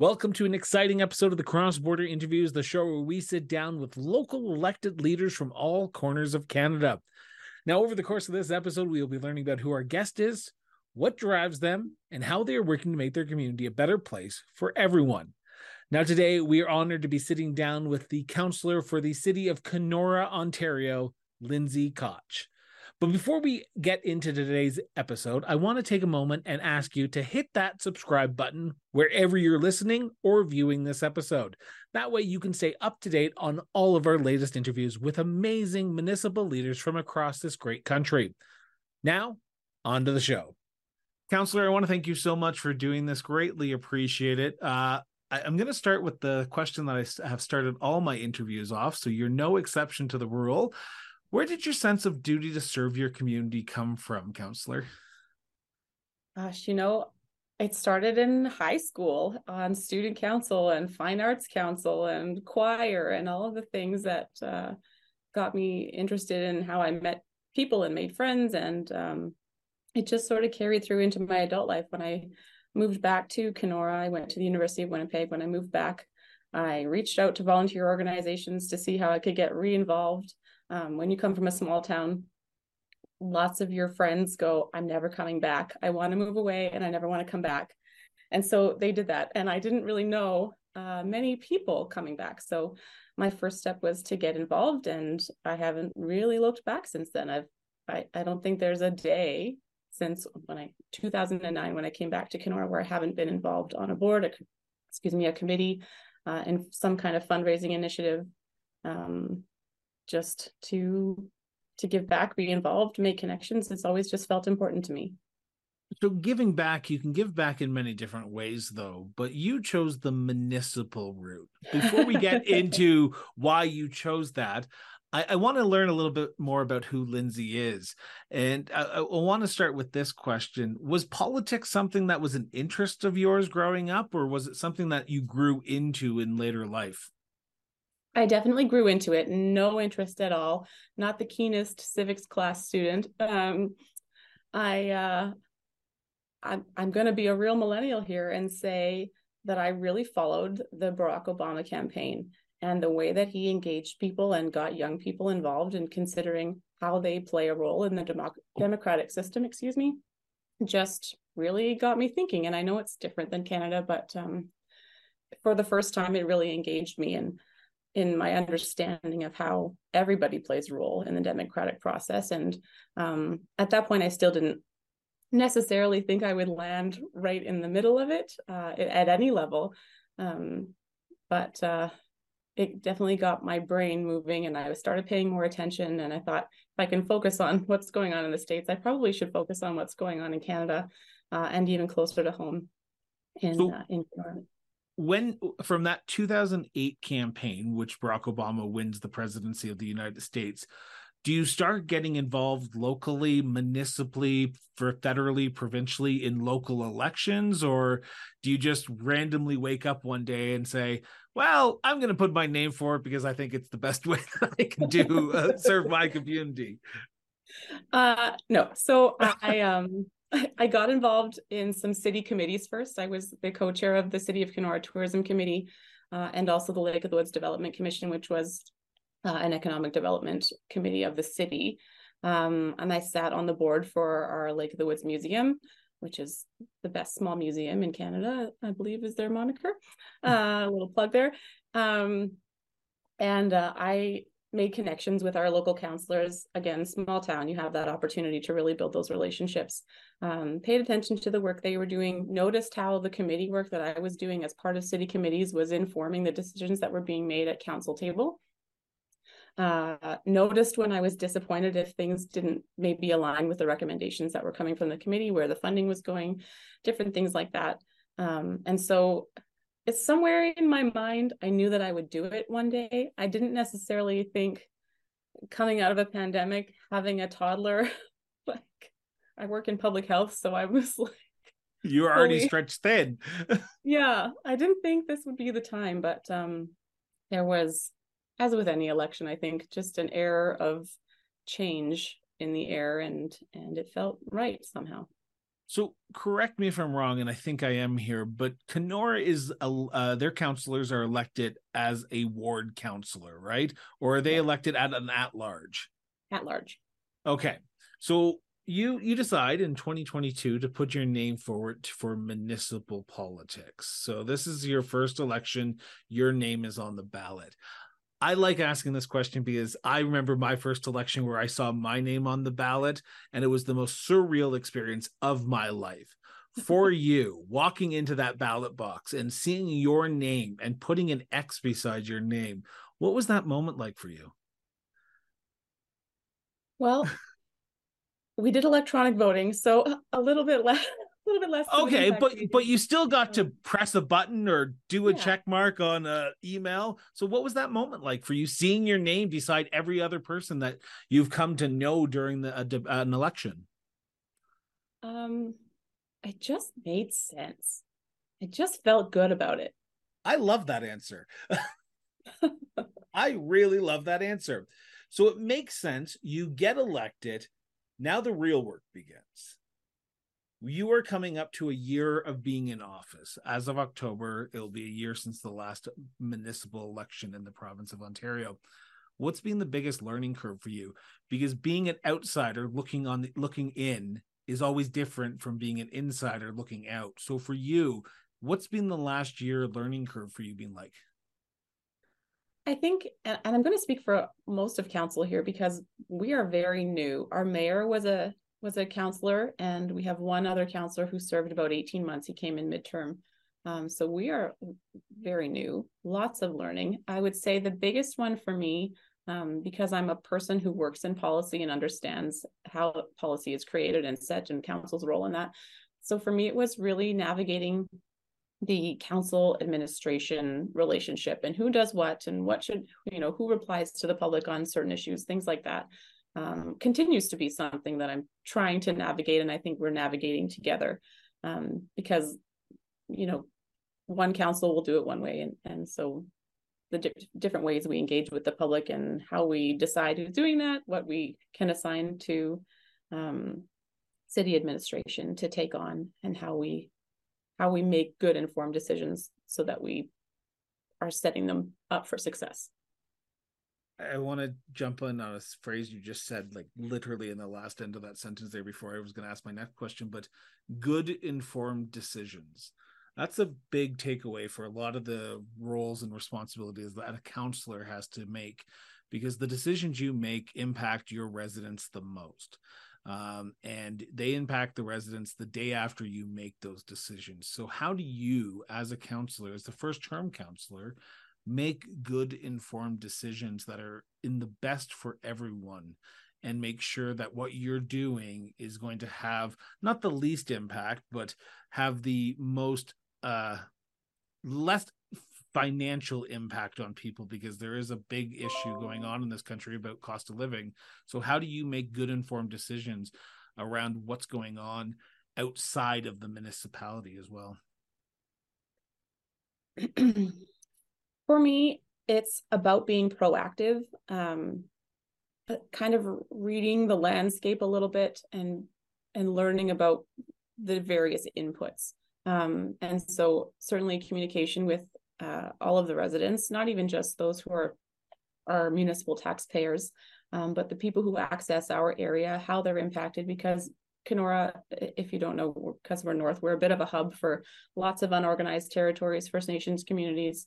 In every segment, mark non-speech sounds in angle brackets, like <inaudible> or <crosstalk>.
Welcome to an exciting episode of the Cross Border Interviews, the show where we sit down with local elected leaders from all corners of Canada. Now, over the course of this episode, we will be learning about who our guest is, what drives them, and how they are working to make their community a better place for everyone. Now, today we are honored to be sitting down with the councillor for the city of Kenora, Ontario, Lindsay Koch. But before we get into today's episode, I want to take a moment and ask you to hit that subscribe button wherever you're listening or viewing this episode. That way, you can stay up to date on all of our latest interviews with amazing municipal leaders from across this great country. Now, on to the show. Councillor, I want to thank you so much for doing this. Greatly appreciate it. Uh, I, am going to start with the question that I have started all my interviews off. So you're no exception to the rule. Where did your sense of duty to serve your community come from, councillor? Gosh, you know, it started in high school on student council and fine arts council and choir and all of the things that uh, got me interested in how I met people and made friends. And um, it just sort of carried through into my adult life. When I moved back to Kenora, I went to the University of Winnipeg. When I moved back, I reached out to volunteer organizations to see how I could get re involved. Um, when you come from a small town, lots of your friends go, I'm never coming back. I want to move away and I never want to come back. And so they did that. And I didn't really know uh, many people coming back. So my first step was to get involved. And I haven't really looked back since then. I've, I, I don't think there's a day since when I 2009 when I came back to Kenora where I haven't been involved on a board, a, excuse me, a committee, uh, and some kind of fundraising initiative. Um, just to to give back, be involved, make connections. It's always just felt important to me. So giving back, you can give back in many different ways though, but you chose the municipal route. Before we get <laughs> into why you chose that, I, I, want to learn a little bit more about who Lindsay is. And I, I want to start with this question. Was politics something that was an interest of yours growing up, or was it something that you grew into in later life? I definitely grew into it. No interest at all. Not the keenest civics class student. Um, I uh, I'm I'm going to be a real millennial here and say that I really followed the Barack Obama campaign and the way that he engaged people and got young people involved in considering how they play a role in the democ- democratic system. Excuse me, just really got me thinking. And I know it's different than Canada, but um, for the first time, it really engaged me and in my understanding of how everybody plays a role in the democratic process. And um, at that point, I still didn't necessarily think I would land right in the middle of it uh, at any level. Um, but uh, it definitely got my brain moving and I started paying more attention. And I thought if I can focus on <laughs> what's going on in the States, I probably should focus on what's going on in Canada uh, and even closer to home in, so, uh, in Canada when from that 2008 campaign which barack obama wins the presidency of the united states do you start getting involved locally municipally for federally provincially in local elections? Or do you just randomly wake up one day and say well i'm going to put my name for it because i think it's the best <laughs> way that i can do uh, serve my community uh no. So i um <laughs> I got involved in some city committees first. I was the co-chair of the City of Kenora Tourism Committee uh, and also the Lake of the Woods Development Commission, which was uh, an economic development committee of the city. Um, and I sat on the board for our Lake of the Woods Museum, which is the best small museum in Canada, I believe is their moniker. Hmm. Uh, a little plug there. Um, and uh, I made connections with our local councillors. Again, small town, you have that opportunity to really build those relationships. Um, paid attention to the work they were doing, noticed how the committee work that I was doing as part of city committees was informing the decisions that were being made at council table. Uh, noticed when I was disappointed if things didn't maybe align with the recommendations that were coming from the committee, where the funding was going, different things like that. Um, and so it's somewhere in my mind i knew that i would do it one day. I didn't necessarily think coming out of a pandemic having a toddler <laughs> like i work in public health so i was <laughs> like you were already fully, stretched thin. <laughs> Yeah i didn't think this would be the time but um there was as with any election i think just an air of change in the air and and it felt right somehow So correct me if I'm wrong, and I think I am here, but Kenora is uh, their councilors are elected as a ward councilor, right? Or are they elected at an at large? At large. Okay, so you you decide in 2022 to put your name forward for municipal politics. So this is your first election. Your name is on the ballot. I like asking this question because I remember my first election where I saw my name on the ballot, and it was the most surreal experience of my life. For <laughs> you, walking into that ballot box and seeing your name and putting an X beside your name, what was that moment like for you? Well, <laughs> we did electronic voting, so a little bit less a little bit less. Okay, but but you still got to press a button or do a yeah. check mark on a email. So what was that moment like for you seeing your name beside every other person that you've come to know during the uh, an election? Um, it just made sense. I just felt good about it. I love that answer. <laughs> I really love that answer. So it makes sense. You get elected. Now the real work begins you are coming up to a year of being in office. As of October, it'll be a year since the last municipal election in the province of Ontario. What's been the biggest learning curve for you? Because being an outsider looking on looking in is always different from being an insider looking out. So for you, what's been the last year learning curve for you been like? I think, and I'm going to speak for most of council here because we are very new. Our mayor was a was a councillor, and we have one other councillor who served about 18 months. He came in midterm. Um, so we are very new, lots of learning. I would say the biggest one for me, um, because I'm a person who works in policy and understands how policy is created and set and council's role in that. So for me, it was really navigating the council administration relationship and who does what and what should, you know, who replies to the public on certain issues, things like that um, continues to be something that I'm trying to navigate, and I think we're navigating together um, because you know one council will do it one way, and and so the di- different ways we engage with the public and how we decide who's doing that, what we can assign to um, city administration to take on, and how we how we make good informed decisions so that we are setting them up for success. I want to jump in on a phrase you just said, like literally in the last end of that sentence there before I was going to ask my next question, but good informed decisions. That's a big takeaway for a lot of the roles and responsibilities that a councillor has to make because the decisions you make impact your residents the most. Um, and they impact the residents the day after you make those decisions. So, how do you, as a councillor, as the first term councillor, make good informed decisions that are in the best for everyone and make sure that what you're doing is going to have not the least impact but have the most uh less financial impact on people because there is a big issue going on in this country about cost of living. So how do you make good informed decisions around what's going on outside of the municipality as well <clears throat> <clears throat> for me, it's about being proactive, um, kind of reading the landscape a little bit and and learning about the various inputs. Um, and so certainly communication with uh, all of the residents, not even just those who are our municipal taxpayers, um, but the people who access our area, how they're impacted, because Kenora, if you don't know, because we're north, we're a bit of a hub for lots of unorganized territories, First Nations communities.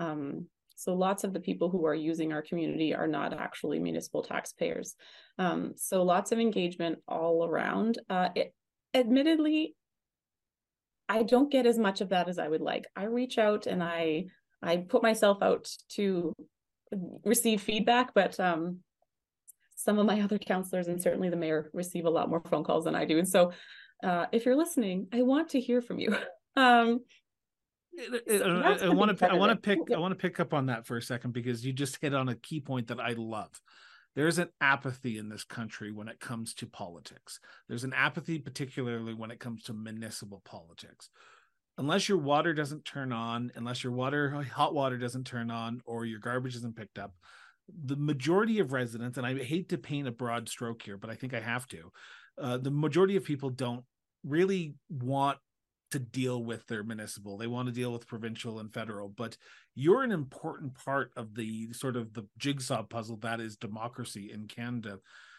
Um, so lots of the people who are using our community are not actually municipal taxpayers. Um, so lots of engagement all around. Uh, it, admittedly, I don't get as much of that as I would like. I reach out and I I put myself out to receive feedback, but um, some of my other councillors and certainly the mayor receive a lot more phone calls than I do. And so, uh, if you're listening, I want to hear from you. <laughs> um, I want to I want to pick I want to pick up on that for a second because you just hit on a key point that I love. There's an apathy in this country when it comes to politics. There's an apathy particularly when it comes to municipal politics. Unless your water doesn't turn on, unless your water hot water doesn't turn on or your garbage isn't picked up, the majority of residents and I hate to paint a broad stroke here, but I think I have to. Uh, the majority of people don't really want to deal with their municipal. They want to deal with provincial and federal but you're an important part of the sort of the jigsaw puzzle that is democracy in canada.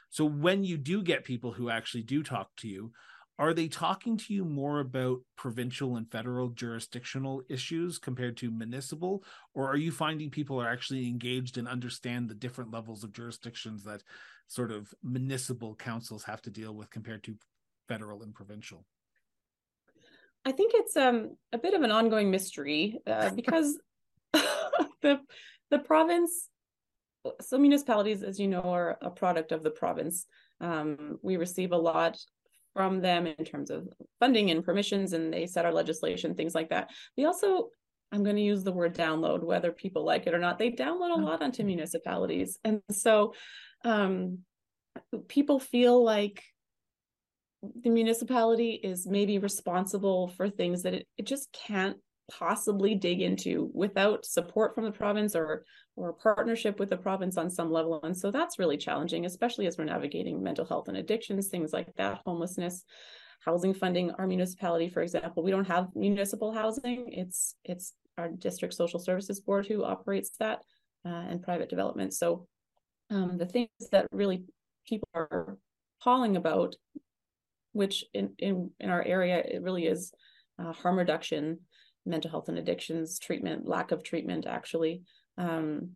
So when you do get people who actually do talk to you are they talking to you more about provincial and federal jurisdictional issues compared to municipal? Or are you finding people are actually engaged and understand the different levels of jurisdictions that sort of municipal councils have to deal with compared to federal and provincial i think it's um, a bit of an ongoing mystery uh, <laughs> because <laughs> the the province so municipalities as you know are a product of the province. Um, we receive a lot from them in terms of funding and permissions and they set our legislation things like that. They also i'm going to use the word download whether people like it or not they download a lot onto municipalities. And so um, people feel like the municipality is maybe responsible for things that it, it just can't possibly dig into without support from the province or or a partnership with the province on some level. And so that's really challenging especially as we're navigating mental health and addictions things like that homelessness housing funding. Our municipality for example we don't have municipal housing. It's it's our district social services board who operates that uh, and private development. So um, the things that really people are calling about which in in, in our area it really is uh, harm reduction mental health and addictions treatment, lack of treatment, actually. Um,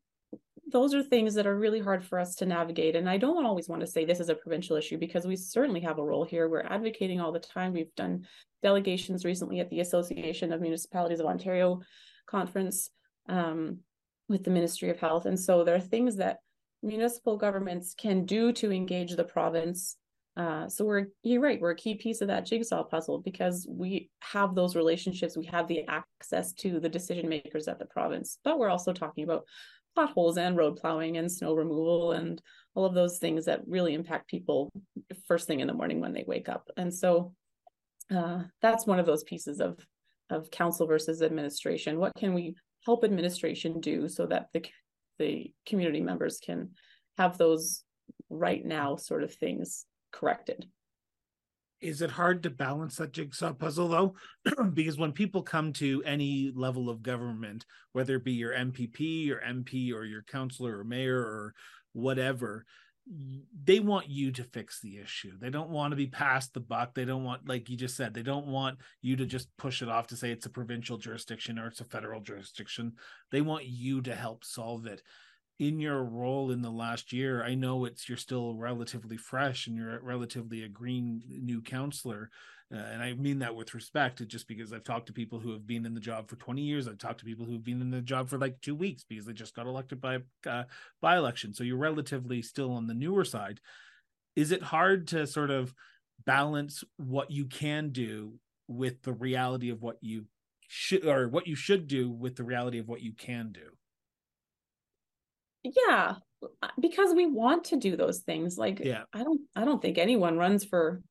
those are things that are really hard for us to navigate. And I don't always want to say this is a provincial issue because we certainly have a role here. We're advocating all the time. We've done delegations recently at the Association of Municipalities of Ontario conference um, with the Ministry of Health. And so there are things that municipal governments can do to engage the province uh, so we're you're right, we're a key piece of that jigsaw puzzle because we have those relationships, we have the access to the decision makers at the province, but we're also talking about potholes and road plowing and snow removal and all of those things that really impact people first thing in the morning when they wake up. And so uh, that's one of those pieces of of council versus administration. What can we help administration do so that the the community members can have those right now sort of things corrected. Is it hard to balance that jigsaw puzzle though? <clears throat> because when people come to any level of government, whether it be your MPP, or MP, or your councillor or mayor or whatever, they want you to fix the issue. They don't want to be passed the buck. They don't want, like you just said, they don't want you to just push it off to say it's a provincial jurisdiction or it's a federal jurisdiction. They want you to help solve it in your role in the last year i know it's you're still relatively fresh and you're relatively a green new councillor uh, and i mean that with respect just because i've talked to people who have been in the job for 20 years i've talked to people who've been in the job for like two weeks because they just got elected by uh, by election so you're relatively still on the newer side. Is it hard to sort of balance what you can do with the reality of what you should or what you should do with the reality of what you can do yeah because we want to do those things like yeah. I don't i don't think anyone runs for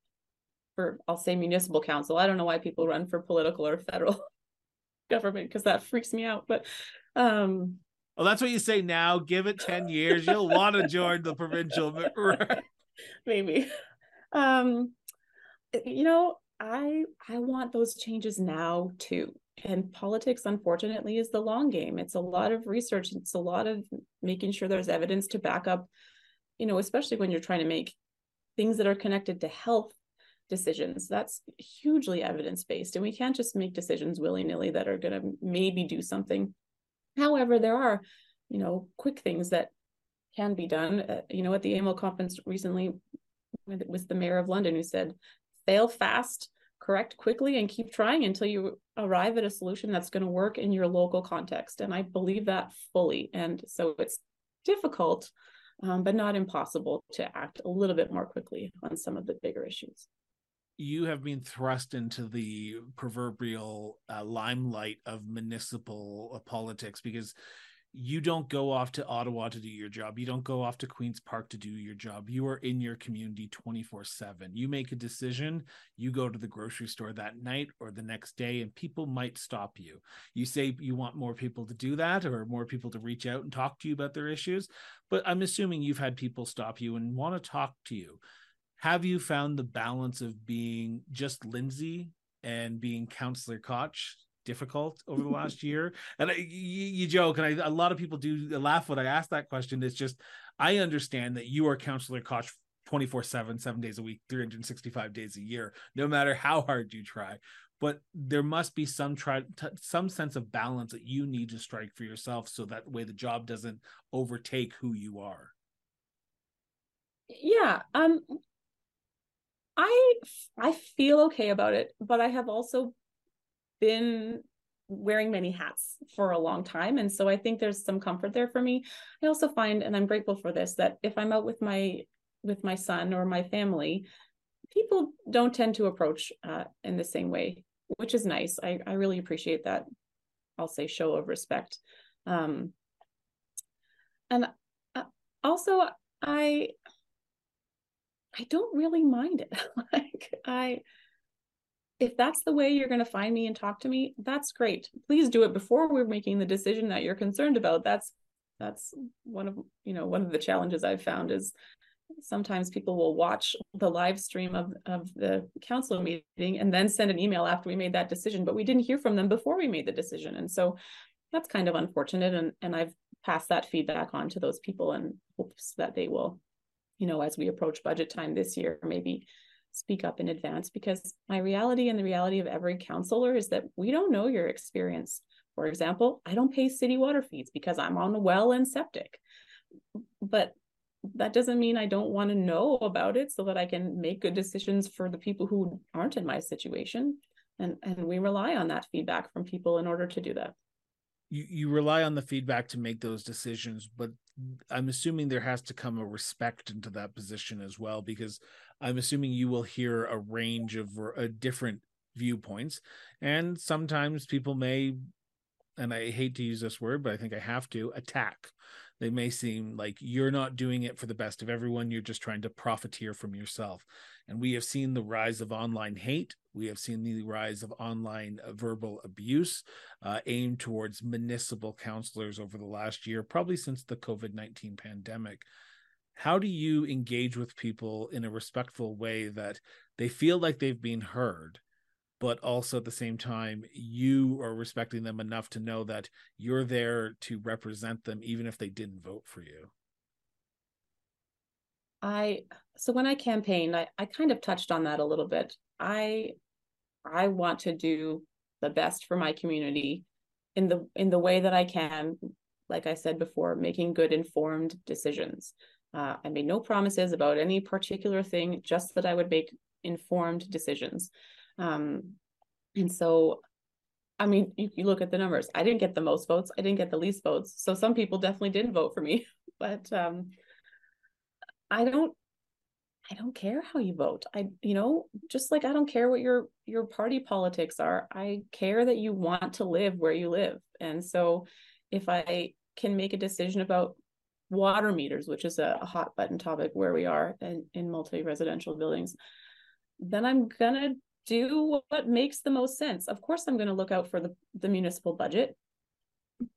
for i'll say municipal council. I don't know why people run for political or federal <laughs> government because that freaks me out but um well that's what you say now. Give it 10 years. You'll want to join the provincial <laughs> <laughs> maybe. Um you know i i want those changes now too and politics unfortunately is the long game. It's a lot of research. It's a lot of making sure there's evidence to back up you know especially when you're trying to make things that are connected to health decisions. That's hugely evidence based and we can't just make decisions willy-nilly that are going to maybe do something. However there are you know quick things that can be done. Uh, you know at the AMO conference recently it was the mayor of london who said fail fast correct quickly and keep trying until you arrive at a solution that's going to work in your local context. And I believe that fully. And so it's difficult, um, but not impossible to act a little bit more quickly on some of the bigger issues. You have been thrust into the proverbial uh, limelight of municipal uh, politics because you don't go off to Ottawa to do your job. You don't go off to Queen's Park to do your job. You are in your community 24 7. You make a decision, you go to the grocery store that night or the next day, and people might stop you. You say you want more people to do that or more people to reach out and talk to you about their issues. But I'm assuming you've had people stop you and want to talk to you. have you found the balance of being just Lindsay and being Councillor Koch difficult over the <laughs> last year? And I, you, you, joke, and I, a lot of people do laugh when I ask that question. It's just I understand that you are councillor Koch 24 7 7 days a week 365 days a year no matter how hard you try but there must be some try t- some sense of balance that you need to strike for yourself so that way the job doesn't overtake who you are yeah um i i feel okay about it but i have also been wearing many hats for a long time. And so i think there's some comfort there for me. I also find and i'm grateful for this that if i'm out with my with my son or my family people don't tend to approach uh, in the same way which is nice. I i really appreciate that i'll say show of respect. Um and uh, also i i don't really mind it. <laughs> Like i if that's the way you're going to find me and talk to me that's great. Please do it before we're making the decision that you're concerned about. That's that's one of you know one of the challenges i've found is sometimes people will watch the live stream of, of the council meeting and then send an email after we made that decision but we didn't hear from them before we made the decision. And so that's kind of unfortunate and and i've passed that feedback on to those people and hopes that they will you know as we approach budget time this year maybe speak up in advance because my reality and the reality of every councillor is that we don't know your experience. For example, I don't pay city water fees because I'm on a well and septic. But that doesn't mean I don't want to know about it so that I can make good decisions for the people who aren't in my situation. And and we rely on that feedback from people in order to do that. You you rely on the feedback to make those decisions, but I'm assuming there has to come a respect into that position as well because I'm assuming you will hear a range of uh, different viewpoints, and sometimes people may, and I hate to use this word, but I think I have to attack. They may seem like you're not doing it for the best of everyone. You're just trying to profiteer from yourself. And we have seen the rise of online hate. We have seen the rise of online uh, verbal abuse uh, aimed towards municipal councillors over the last year, probably since the COVID 19 pandemic how do you engage with people in a respectful way that they feel like they've been heard but also at the same time you are respecting them enough to know that you're there to represent them even if they didn't vote for you? I so when i campaigned i, I kind of touched on that a little bit. I i want to do the best for my community in the in the way that i can like i said before making good informed decisions uh, I made no promises about any particular thing, just that I would make informed decisions. Um, and so, I mean, you, you look at the numbers. I didn't get the most votes. I didn't get the least votes. So some people definitely didn't vote for me. <laughs> But um, I don't I don't care how you vote. I, you know, just like I don't care what your your party politics are. I care that you want to live where you live. And so if I can make a decision about water meters, which is a, a hot button topic where we are in, in multi-residential buildings, then I'm gonna do what makes the most sense. Of course, I'm gonna look out for the, the municipal budget,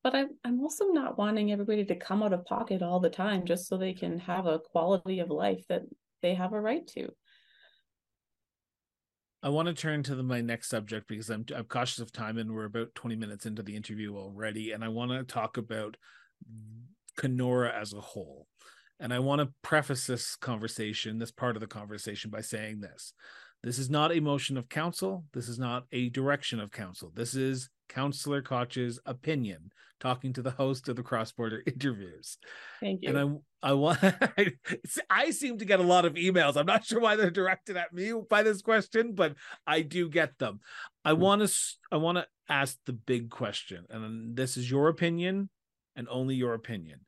but I'm I'm also not wanting everybody to come out of pocket all the time just so they can have a quality of life that they have a right to. I want to turn to the, my next subject because I'm I'm cautious of time and we're about 20 minutes into the interview already and I want to talk about Kenora as a whole. And I want to preface this conversation, this part of the conversation, by saying this. This is not a motion of council. This is not a direction of council. This is Councillor Koch's opinion, talking to the host of the cross border <laughs> interviews. Thank you. And I, I want, <laughs> I seem to get a lot of emails. I'm not sure why they're directed at me by this question, but I do get them. I hmm. want to, I want to ask the big question, and this is your opinion and only your opinion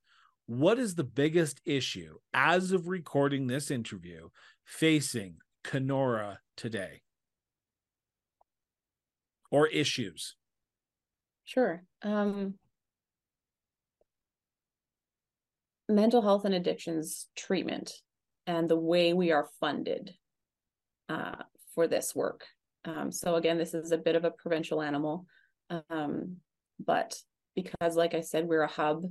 what is the biggest issue as of recording this interview facing Kenora today? Or issues? Sure. Um, mental health and addictions treatment and the way we are funded uh, for this work. Um, so, again, this is a bit of a provincial animal. Um, but because, like I said, we're a hub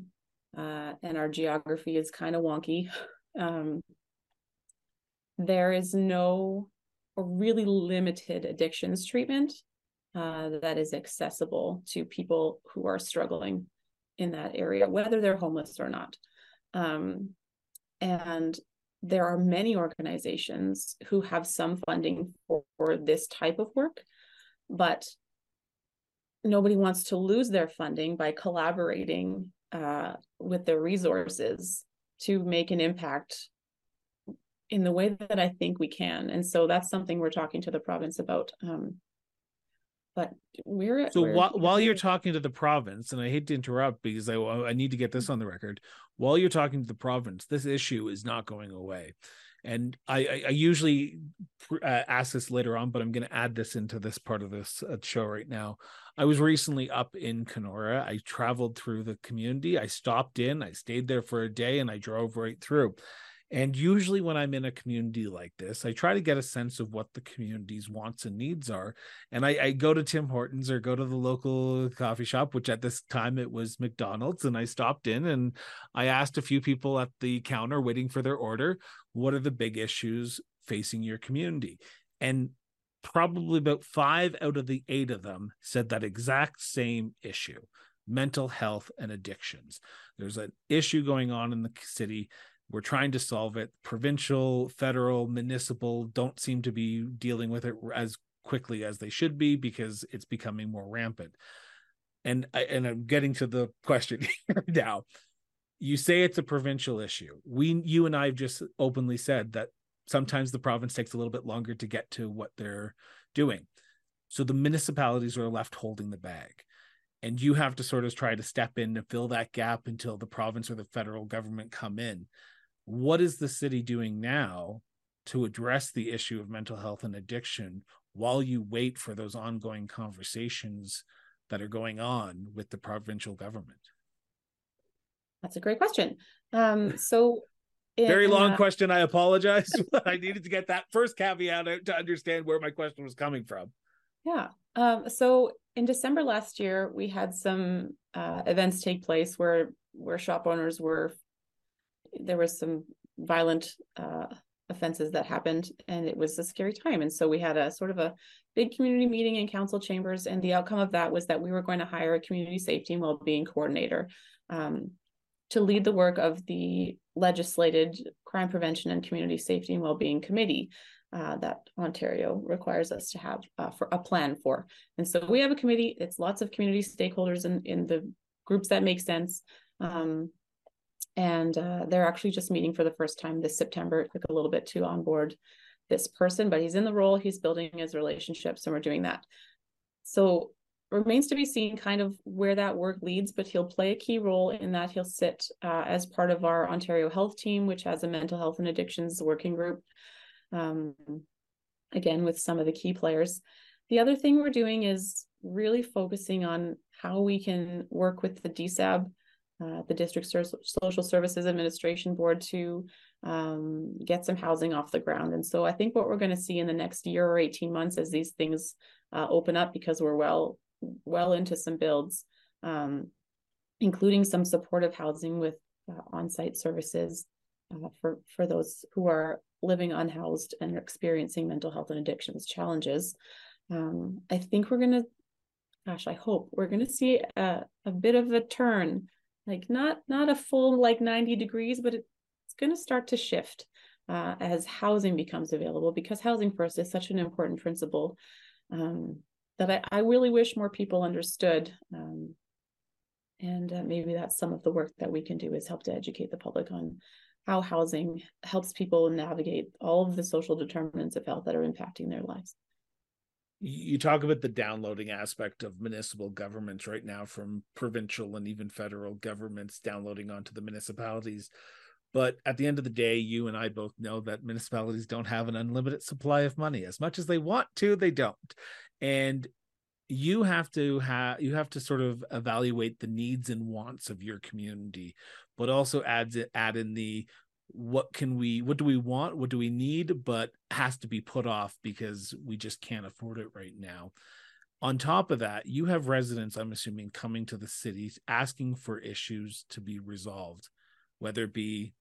uh, and our geography is kind of wonky. <laughs> Um, there is no really limited addictions treatment uh, that is accessible to people who are struggling in that area, whether they're homeless or not. Um, and there are many organizations who have some funding for, for this type of work, but nobody wants to lose their funding by collaborating uh, with their resources to make an impact in the way that I think we can. And so that's something we're talking to the province about. Um, but we're so we're, while, while you're talking to the province, and I hate to interrupt because I I need to get this on the record. While you're talking to the province, this issue is not going away. And I, I, usually uh, ask this later on, but I'm going to add this into this part of this uh, show right now. I was recently up in Kenora. I traveled through the community. I stopped in, I stayed there for a day, and I drove right through. And usually, when I'm in a community like this, I try to get a sense of what the community's wants and needs are. And I, I, go to Tim Hortons or go to the local coffee shop, which at this time it was McDonald's. And I stopped in and I asked a few people at the counter waiting for their order, what are the big issues facing your community? And probably about five out of the eight of them said that exact same issue mental health and addictions. There's an issue going on in the city we're trying to solve it. Provincial, federal, municipal don't seem to be dealing with it as quickly as they should be because it's becoming more rampant. And I, and I'm getting to the question <laughs> now. You say it's a provincial issue. We, you and I have just openly said that sometimes the province takes a little bit longer to get to what they're doing. So the municipalities are left holding the bag and you have to sort of try to step in to fill that gap until the province or the federal government come in what is the city doing now to address the issue of mental health and addiction while you wait for those ongoing conversations that are going on with the provincial government? That's a great question. Um, so, very long uh, question. I apologize. <laughs> I needed to get that first caveat out to understand where my question was coming from. Yeah. Um, so in December last year, we had some uh, events take place where where shop owners were there was some violent uh, offenses that happened and it was a scary time. And so we had a sort of a big community meeting in council chambers and the outcome of that was that we were going to hire a community safety and well-being coordinator um, to lead the work of the legislated crime prevention and community safety and well-being committee uh, that ontario requires us to have uh, for a plan for. And so we have a committee. It's lots of community stakeholders in, in the groups that make sense. Um, and uh, they're actually just meeting for the first time this September. It took a little bit to onboard this person, but he's in the role, he's building his relationships, and we're doing that. So remains to be seen kind of where that work leads, but he'll play a key role in that. He'll sit uh, as part of our Ontario Health Team, which has a mental health and addictions working group. Um, again, with some of the key players. The other thing we're doing is really focusing on how we can work with the DSSAB uh, the district social services administration board to um, get some housing off the ground. And so i think what we're going to see in the next year or 18 months as these things uh, open up because we're well well into some builds um, including some supportive housing with uh, on-site services uh, for for those who are living unhoused and experiencing mental health and addictions challenges um, i think we're going to gosh i hope we're going to see a, a bit of a turn like not not a full like 90 degrees but it's going to start to shift uh, as housing becomes available because housing first is such an important principle um, that I, I really wish more people understood um, and uh, maybe that's some of the work that we can do is help to educate the public on how housing helps people navigate all of the social determinants of health that are impacting their lives you talk about the downloading aspect of municipal governments right now from provincial and even federal governments downloading onto the municipalities. But at the end of the day you and i both know that municipalities don't have an unlimited supply of money. As much as they want to they don't. And you have to have you have to sort of evaluate the needs and wants of your community but also adds add in the what can we what do we want? What do we need? But has to be put off because we just can't afford it right now. On top of that you have residents i'm assuming coming to the city asking for issues to be resolved whether it be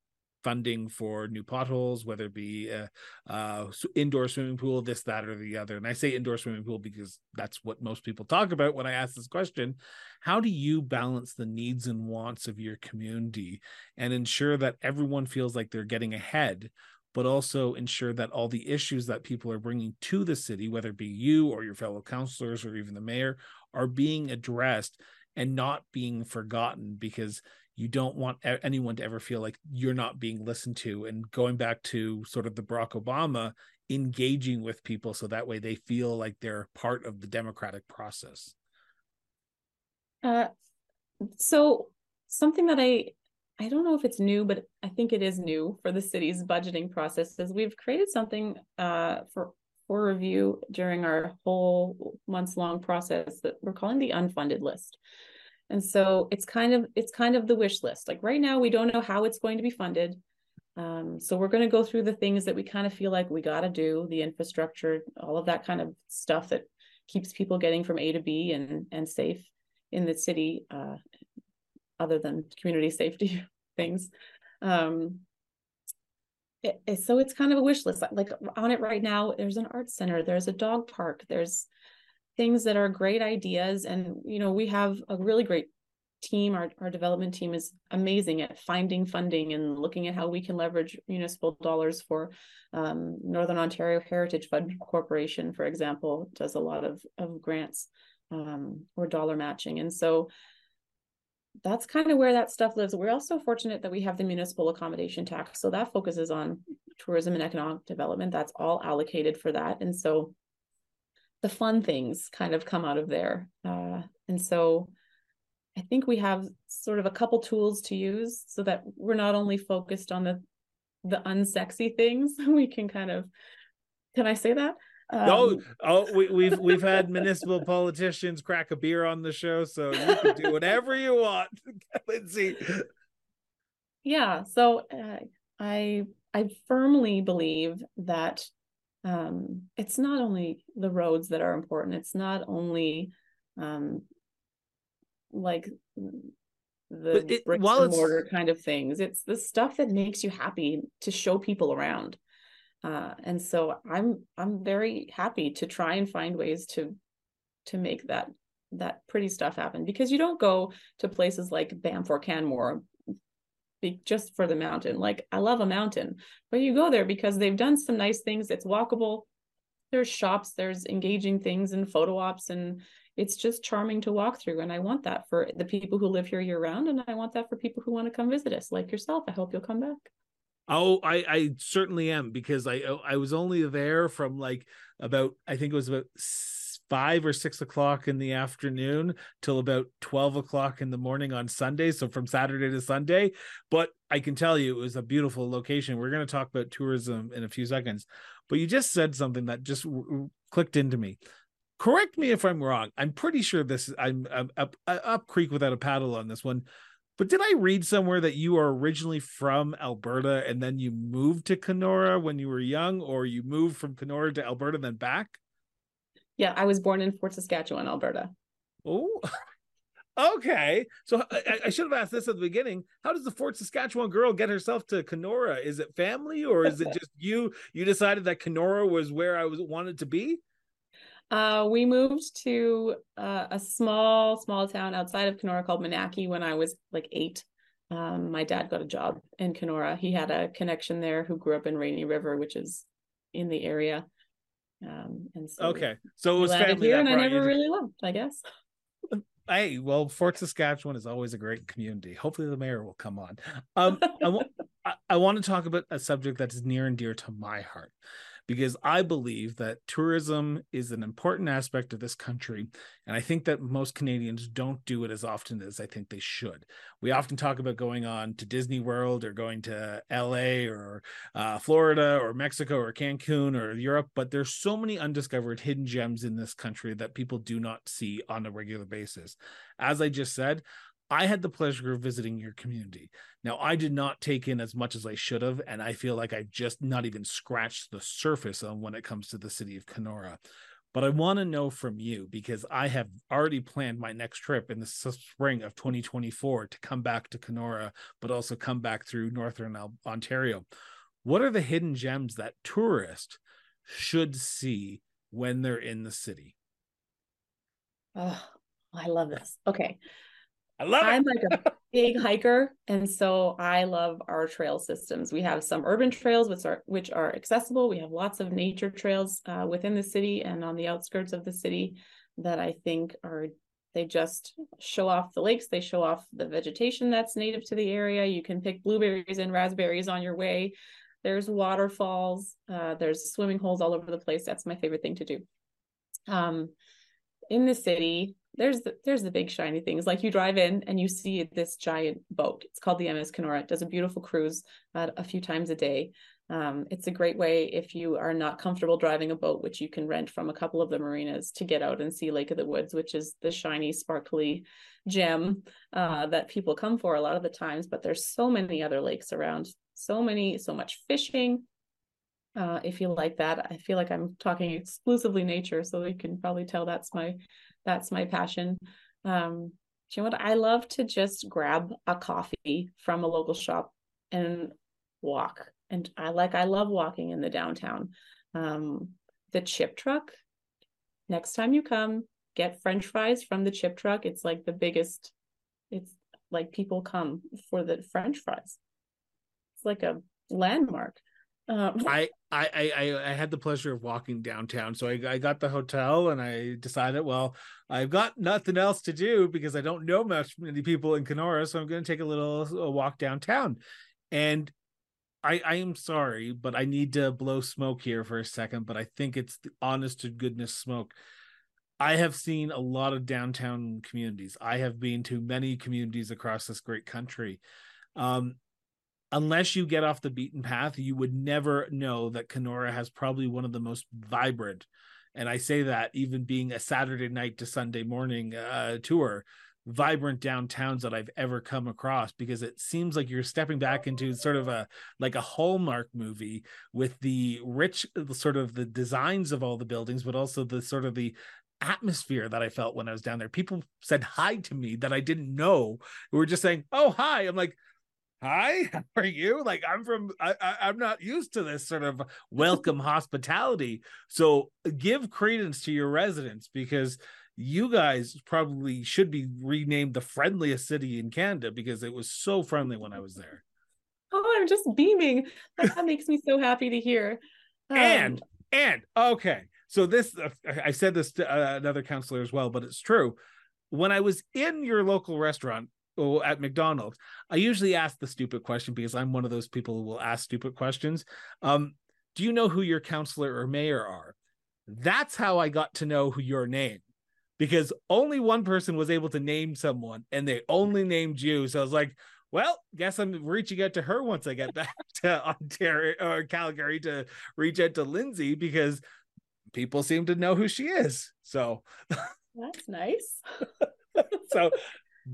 funding for new potholes, whether it be uh, uh, a, a indoor swimming pool, this, that, or the other. And I say indoor swimming pool because that's what most people talk about when I ask this question. How do you balance the needs and wants of your community and ensure that everyone feels like they're getting ahead? But also ensure that all the issues that people are bringing to the city, whether it be you or your fellow councilors or even the mayor, are being addressed and not being forgotten because you don't want anyone to ever feel like you're not being listened to and going back to sort of the Barack Obama engaging with people so that way they feel like they're part of the democratic process. Uh so something that i i don't know if it's new but i think it is new for the city's budgeting process is we've created something uh for for review during our whole months long process that we're calling the unfunded list and so it's kind of it's kind of the wish list. Like right now we don't know how it's going to be funded. Um, so we're going to go through the things that we kind of feel like we got to do the infrastructure all of that kind of stuff that keeps people getting from a to b and and safe in the city uh, other than community <laughs> safety things. Um, it, it, so it's kind of a wish list. Like on it right now there's an art center there's a dog park there's things that are great ideas and you know we have a really great team. Our, our development team is amazing at finding funding and looking at how we can leverage municipal dollars for um, northern ontario heritage fund corporation for example does a lot of, of grants um, or dollar matching. And so that's kind of where that stuff lives. We're also fortunate that we have the municipal accommodation tax. So that focuses on tourism and economic development. That's all allocated for that. And so the fun things kind of come out of there. Uh, and so I think we have sort of a couple tools to use so that we're not only focused on the the unsexy things. <laughs> We can kind of can I say that? Um, oh, oh, we, we've <laughs> we've had municipal politicians crack a beer on the show, so you can do whatever you want, <laughs> Lindsay. Yeah, so uh, I I firmly believe that um, it's not only the roads that are important it's not only um, like the it, bricks and mortar kind of things it's the stuff that makes you happy to show people around. Uh, and so i'm i'm very happy to try and find ways to to make that that pretty stuff happen because you don't go to places like Banff or Canmore be just for the mountain. Like I love a mountain, but you go there because they've done some nice things. It's walkable. There's shops, there's engaging things and photo ops, and it's just charming to walk through. And I want that for the people who live here year round, and I want that for people who want to come visit us, like yourself. I hope you'll come back. Oh, I I certainly am because I I was only there from like about I think it was about five or six o'clock in the afternoon till about 12 o'clock in the morning on Sunday. So from Saturday to Sunday. But I can tell you it was a beautiful location. We're going to talk about tourism in a few seconds. But you just said something that just clicked into me. Correct me if I'm wrong. I'm pretty sure this I'm, I'm up, uh, up creek without a paddle on this one. But did I read somewhere that you are originally from Alberta and then you moved to Kenora when you were young, or you moved from Kenora to Alberta then back? Yeah, I was born in Fort Saskatchewan, Alberta. Oh, <laughs> okay. So I, I, should have asked this at the beginning. How does the Fort Saskatchewan girl get herself to Kenora? Is it family or is it <laughs> just you? You decided that Kenora was where I was wanted to be. Uh, we moved to uh, a small, small town outside of Kenora called Minaki when I was like eight. Um, my dad got a job in Kenora. He had a connection there who grew up in Rainy River, which is in the area. Um, and so okay, so it was family here, and I never really left. I guess. Hey, well, Fort Saskatchewan is always a great community. Hopefully, the mayor will come on. Um, I, want, <laughs> I, I want to talk about a subject that is near and dear to my heart, because I believe that tourism is an important aspect of this country. And I think that most Canadians don't do it as often as I think they should. We often talk about going on to Disney World or going to LA or uh, Florida or Mexico or Cancun or Europe, but there's so many undiscovered hidden gems in this country that people do not see on a regular basis. As I just said, I had the pleasure of visiting your community. Now, I did not take in as much as I should have, and I feel like I've just not even scratched the surface on when it comes to the city of Kenora. But I want to know from you because I have already planned my next trip in the spring of 2024 to come back to Kenora, but also come back through Northern Ontario. What are the hidden gems that tourists should see when they're in the city? Oh, I love this. Okay. I love I'm it. like a <laughs> big hiker, and so I love our trail systems. We have some urban trails which are which are accessible. We have lots of nature trails uh, within the city and on the outskirts of the city that I think are they just show off the lakes. They show off the vegetation that's native to the area. You can pick blueberries and raspberries on your way. There's waterfalls. Uh, there's swimming holes all over the place. That's my favorite thing to do. Um, in the city, there's the, there's the big shiny things. Like you drive in and you see this giant boat. It's called the ms kenora. It does a beautiful cruise uh, a few times a day. Um, it's a great way if you are not comfortable driving a boat which you can rent from a couple of the marinas to get out and see lake of the woods which is the shiny sparkly gem uh, that people come for a lot of the times. But there's so many other lakes around. So many so much fishing uh, if you like that i feel like i'm talking exclusively nature so you can probably tell that's my that's my passion. Um, you know what? I love to just grab a coffee from a local shop and walk. And I like, I love walking in the downtown. Um, the chip truck, next time you come, get French fries from the chip truck. It's like the biggest, it's like people come for the French fries. It's like a landmark. <laughs> Um, I, I I I had the pleasure of walking downtown, so I, I got the hotel and I decided, well, I've got nothing else to do because I don't know much many people in Kenora, so I'm going to take a little a walk downtown. And I I am sorry, but I need to blow smoke here for a second. But I think it's the honest to goodness smoke. I have seen a lot of downtown communities. I have been to many communities across this great country. Um, unless you get off the beaten path, you would never know that Kenora has probably one of the most vibrant, and I say that even being a Saturday night to Sunday morning uh, tour, vibrant downtowns that I've ever come across because it seems like you're stepping back into sort of a like a Hallmark movie with the rich sort of the designs of all the buildings, but also the sort of the atmosphere that I felt when I was down there. People said hi to me that I didn't know. We were just saying, "Oh, hi." I'm like, hi <laughs> how are you? Like i'm from I, I am not used to this sort of welcome hospitality. So give credence to your residents because you guys probably should be renamed the friendliest city in canada because it was so friendly when i was there. Oh i'm just beaming. That makes me so happy to hear. Um, and and okay. So this uh, i said this to uh, another councillor as well but it's true. When i was in your local restaurant oh, at McDonald's, I usually ask the stupid question because I'm one of those people who will ask stupid questions. Um, do you know who your councillor or mayor are? That's how I got to know who your name because only one person was able to name someone and they only named you. So I was like, well, guess I'm reaching out to her once I get <laughs> back to Ontario or Calgary to reach out to Lindsay because people seem to know who she is. So that's nice. <laughs> so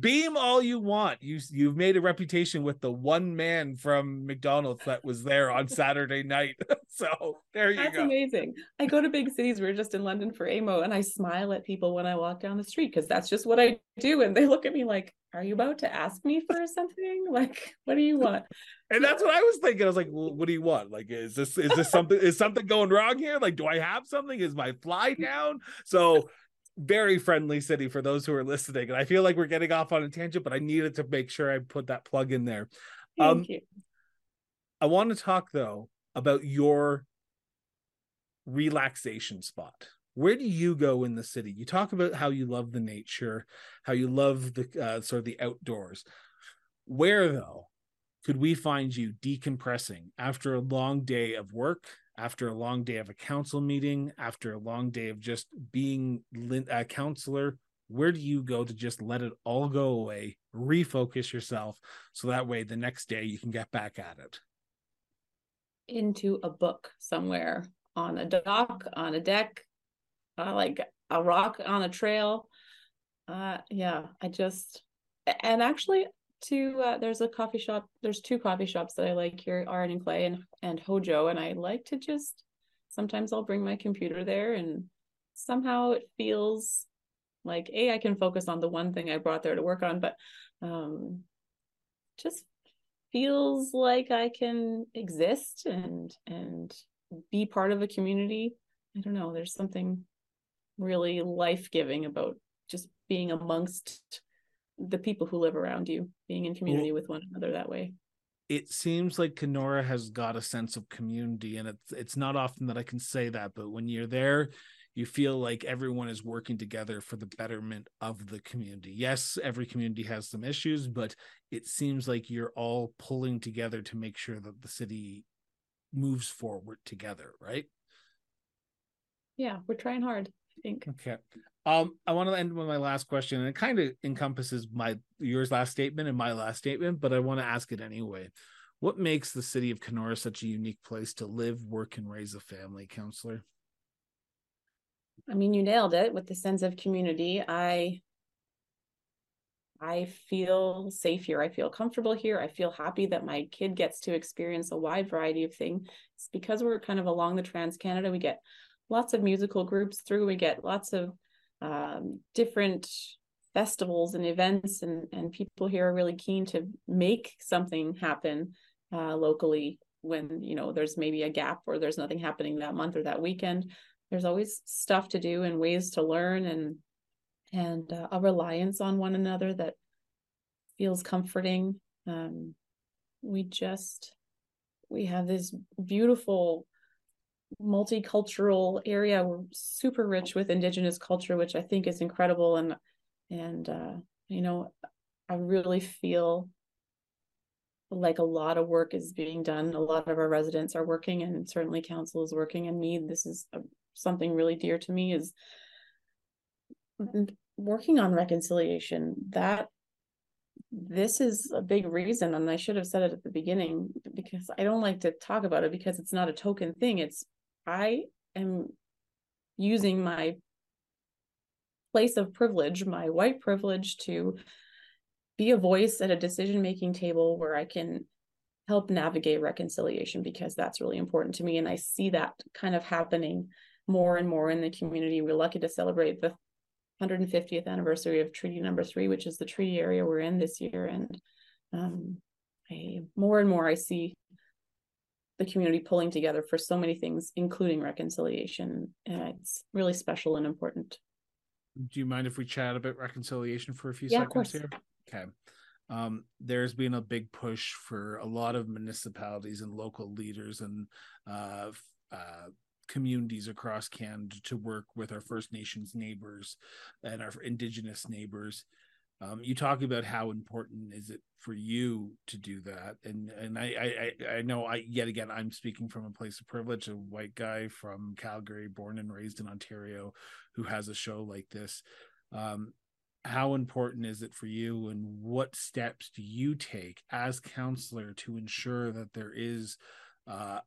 beam all you want. You you've made a reputation with the one man from McDonald's that was there on Saturday night. <laughs> so there you That's go. That's amazing. I go to big cities. We are just in London for AMO, and I smile at people when I walk down the street because that's just what I do. And they look at me like, "Are you about to ask me for something? <laughs> Like, what do you want?" And that's what I was thinking. I was like, well, "What do you want? Like, is this is this something? is something going wrong here? Like, do I have something? Is my fly <laughs> down?" So very friendly city for those who are listening. And I feel like we're getting off on a tangent, but I needed to make sure I put that plug in there. Thank um, you. I want to talk though about your relaxation spot. Where do you go in the city? You talk about how you love the nature, how you love the uh, sort of the outdoors. Where though could we find you decompressing after a long day of work, after a long day of a council meeting, after a long day of just being a councillor, where do you go to just let it all go away, refocus yourself, so that way the next day you can get back at it? Into a book somewhere on a dock, on a deck, uh, like a rock on a trail. Uh, yeah, I just, and actually, to uh, there's a coffee shop there's two coffee shops that i like here art and clay and, and hojo and i like to just sometimes i'll bring my computer there and somehow it feels like a I can focus on the one thing I brought there to work on, but um, just feels like I can exist and and be part of a community. I don't know. There's something really life giving about just being amongst the people who live around you, being in community well, with one another that way. It seems like Kenora has got a sense of community, and it's it's not often that I can say that, but when you're there, you feel like everyone is working together for the betterment of the community. Yes, every community has some issues, but it seems like you're all pulling together to make sure that the city moves forward together, right? Yeah, we're trying hard, I think. Okay. Um, I want to end with my last question, and it kind of encompasses my yours last statement and my last statement, but I want to ask it anyway. What makes the city of Kenora such a unique place to live, work, and raise a family, councillor? I mean, you nailed it with the sense of community. I I feel safe here. I feel comfortable here. I feel happy that my kid gets to experience a wide variety of things. It's because we're kind of along the Trans Canada. We get lots of musical groups through. We get lots of um, different festivals and events, and and people here are really keen to make something happen uh, locally when you know there's maybe a gap or there's nothing happening that month or that weekend. There's always stuff to do and ways to learn and and uh, a reliance on one another that feels comforting. Um, we just we have this beautiful multicultural area. We're super rich with indigenous culture, which I think is incredible. And and uh, you know, I really feel like a lot of work is being done. A lot of our residents are working, and certainly council is working. And me, this is a, something really dear to me is working on reconciliation. That this is a big reason and i should have said it at the beginning because i don't like to talk about it because it's not a token thing it's I am using my place of privilege, my white privilege, to be a voice at a decision making table where I can help navigate reconciliation because that's really important to me. And I see that kind of happening more and more in the community. We're lucky to celebrate the 150th anniversary of Treaty Number Three, which is the treaty area we're in this year. And um, I, more and more, I see the community pulling together for so many things, including reconciliation. And it's really special and important. Do you mind if we chat about reconciliation for a few yeah, seconds here? Okay. Um, there's been a big push for a lot of municipalities and local leaders and uh, uh, communities across Canada to work with our First Nations neighbors and our Indigenous neighbors um, you talk about how important is it for you to do that, and and I, I I know I yet again I'm speaking from a place of privilege, a white guy from Calgary, born and raised in Ontario, who has a show like this. Um, how important is it for you, and what steps do you take as councillor to ensure that there is uh,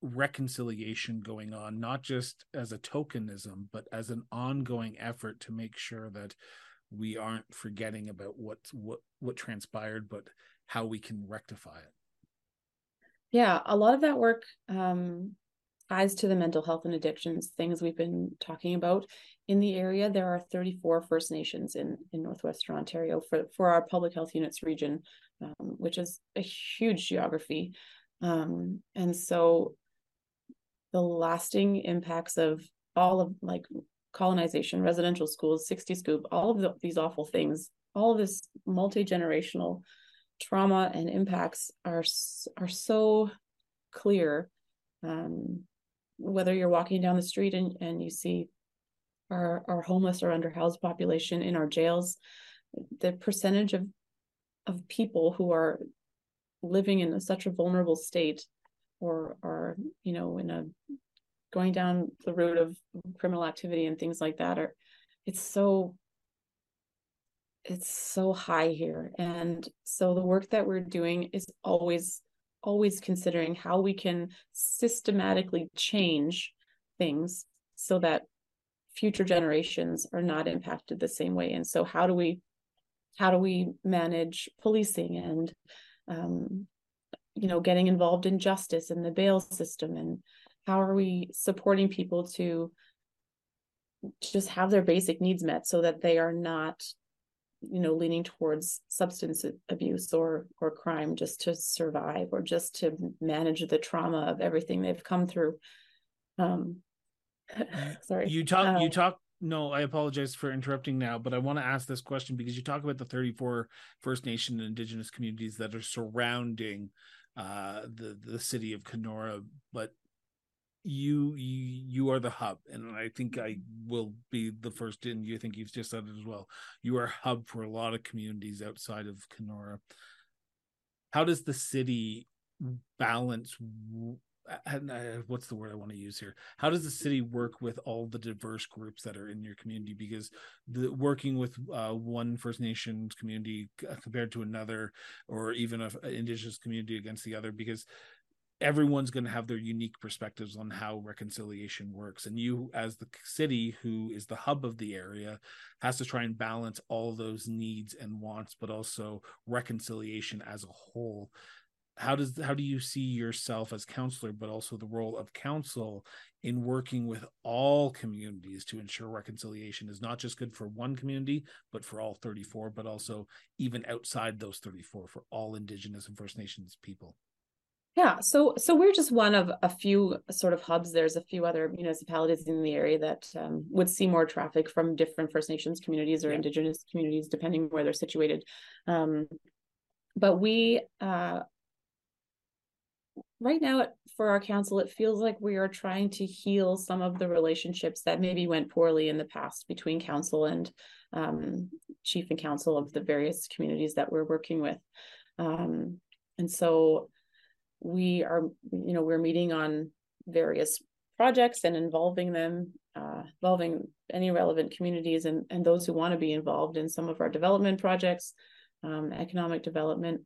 reconciliation going on, not just as a tokenism, but as an ongoing effort to make sure that we aren't forgetting about what what what transpired but how we can rectify it. Yeah a lot of that work um, ties to the mental health and addictions things we've been talking about. In the area there are 34 first nations in in northwestern ontario for for our public health units region um, which is a huge geography. Um, and so the lasting impacts of all of like colonization, residential schools, 60 scoop, all of the, these awful things, all of this multi-generational trauma and impacts are are so clear. Um, whether you're walking down the street and, and you see our, our homeless or underhoused population in our jails, the percentage of of people who are living in such a vulnerable state or are you know in a going down the route of criminal activity and things like that are it's so it's so high here. And so the work that we're doing is always always considering how we can systematically change things so that future generations are not impacted the same way. And so how do we how do we manage policing and um, you know getting involved in justice and the bail system and how are we supporting people to just have their basic needs met so that they are not you know leaning towards substance abuse or or crime just to survive or just to manage the trauma of everything they've come through? Um <laughs> sorry you talk you um, talk no i apologize for interrupting now but i want to ask this question because you talk about the 34 first nation and indigenous communities that are surrounding uh the the city of kenora but you, you you are the hub and i think i will be the first in you think you've just said it as well you are hub for a lot of communities outside of kenora how does the city balance uh, what's the word I want to use here? How does the city work with all the diverse groups that are in your community? Because the working with uh, one First Nations community compared to another, or even an Indigenous community against the other, because everyone's going to have their unique perspectives on how reconciliation works. And you as the city who is the hub of the area has to try and balance all those needs and wants but also reconciliation as a whole. How does how do you see yourself as councillor but also the role of council in working with all communities to ensure reconciliation is not just good for one community but for all 34 but also even outside those 34 for all indigenous and first nations people yeah, so so we're just one of a few sort of hubs. There's a few other municipalities in the area that um, would see more traffic from different First Nations communities or yeah. Indigenous communities, depending where they're situated. Um, but we, uh, right now, for our council, it feels like we are trying to heal some of the relationships that maybe went poorly in the past between council and um, chief and council of the various communities that we're working with. Um, and so we are, you know, we're meeting on various projects and involving them, uh, involving any relevant communities and, and those who want to be involved in some of our development projects, um, economic development.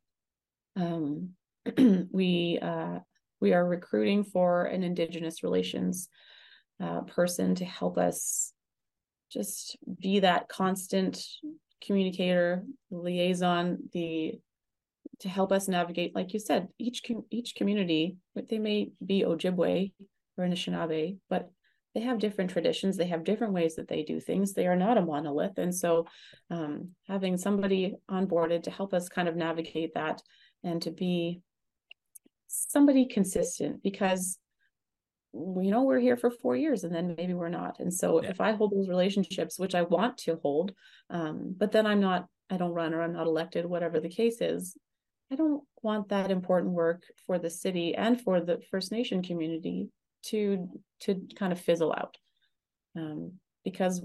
Um, <clears throat> we uh, we are recruiting for an Indigenous relations uh, person to help us just be that constant communicator, liaison, the to help us navigate, like you said, each com- each community, they may be Ojibwe or Anishinaabe, but they have different traditions. They have different ways that they do things. They are not a monolith, and so um, having somebody onboarded to help us kind of navigate that and to be somebody consistent because you know we're here for four years and then maybe we're not and so yeah. if i hold those relationships which i want to hold um, but then i'm not i don't run or i'm not elected whatever the case is I don't want that important work for the city and for the First Nation community to to kind of fizzle out. Um, because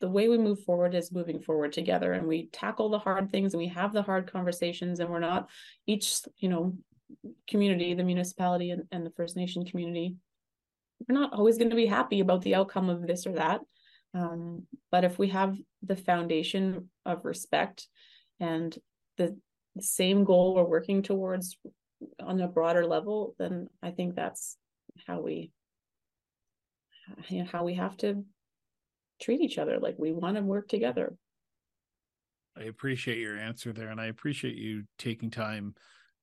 the way we move forward is moving forward together and we tackle the hard things and we have the hard conversations and we're not each you know community the municipality and, and the first nation community we're not always going to be happy about the outcome of this or that um, but if we have the foundation of respect and the the same goal we're working towards on a broader level, then I think that's how we how we have to treat each other. Like we want to work together. I appreciate your answer there, and I appreciate you taking time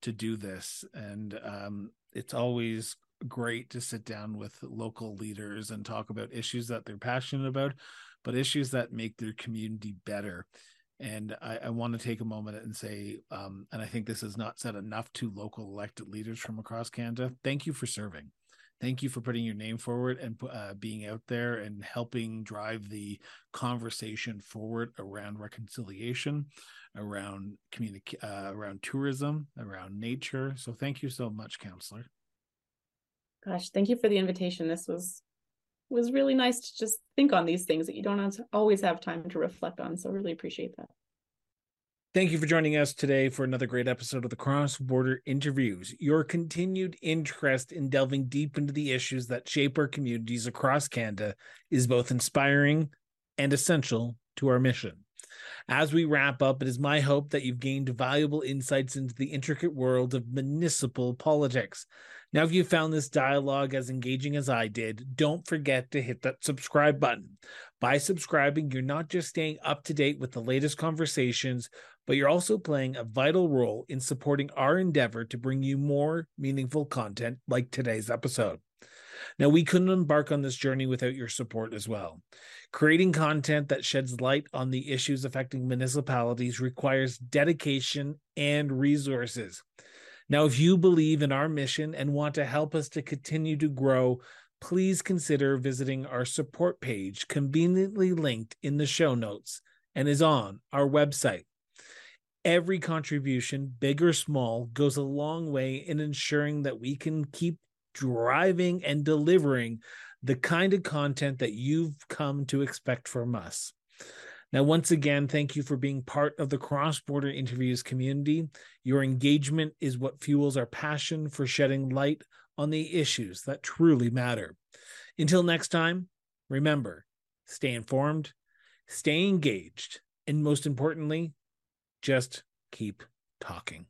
to do this. And um, it's always great to sit down with local leaders and talk about issues that they're passionate about, but issues that make their community better. And I, I want to take a moment and say, um, and I think this is not said enough to local elected leaders from across Canada. Thank you for serving. Thank you for putting your name forward and uh, being out there and helping drive the conversation forward around reconciliation, around communic- uh, around tourism, around nature. So thank you so much, councillor. Gosh, thank you for the invitation. This was was really nice to just think on these things that you don't always have time to reflect on. So really appreciate that. Thank you for joining us today for another great episode of the Cross Border Interviews. Your continued interest in delving deep into the issues that shape our communities across Canada is both inspiring and essential to our mission. As we wrap up, it is my hope that you've gained valuable insights into the intricate world of municipal politics. Now, if you found this dialogue as engaging as I did, don't forget to hit that subscribe button. By subscribing, you're not just staying up to date with the latest conversations, but you're also playing a vital role in supporting our endeavor to bring you more meaningful content like today's episode. Now, we couldn't embark on this journey without your support as well. Creating content that sheds light on the issues affecting municipalities requires dedication and resources. Now, if you believe in our mission and want to help us to continue to grow, please consider visiting our support page, conveniently linked in the show notes and is on our website. Every contribution, big or small, goes a long way in ensuring that we can keep driving and delivering the kind of content that you've come to expect from us. Now, once again, thank you for being part of the cross border interviews community. Your engagement is what fuels our passion for shedding light on the issues that truly matter. Until next time, remember stay informed, stay engaged, and most importantly, just keep talking.